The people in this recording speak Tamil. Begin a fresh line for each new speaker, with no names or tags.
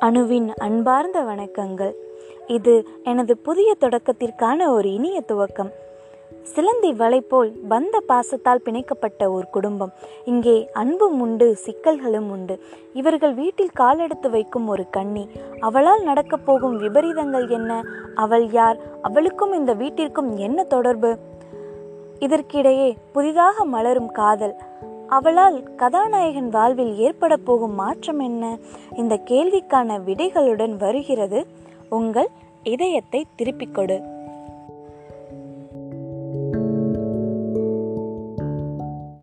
அணுவின் அன்பார்ந்த வணக்கங்கள். இது எனது புதிய தொடக்கத்திற்கான ஒரு இனிய துவக்கம். சிலந்தி வலை போல் பந்த பாசத்தால் பிணைக்கப்பட்ட ஒரு குடும்பம். இங்கே அன்பும் உண்டு சிக்கல்களும் உண்டு. இவர்கள் வீட்டில் காலெடுத்து வைக்கும் ஒரு கண்ணி. அவளால் நடக்கப் போகும் விபரீதங்கள் என்ன? அவள் யார்? அவளுக்கும் இந்த வீட்டிற்கும் என்ன தொடர்பு? இதற்கிடையே புதிதாக மலரும் காதல். அவளால் கதாநாயகன் வாழ்வில் ஏற்பட போகும் மாற்றம் என்ன? இந்த கேள்விக்கான விடைகளுடன் வருகிறது. உங்கள் இதயத்தை திருப்பிக் கொடு.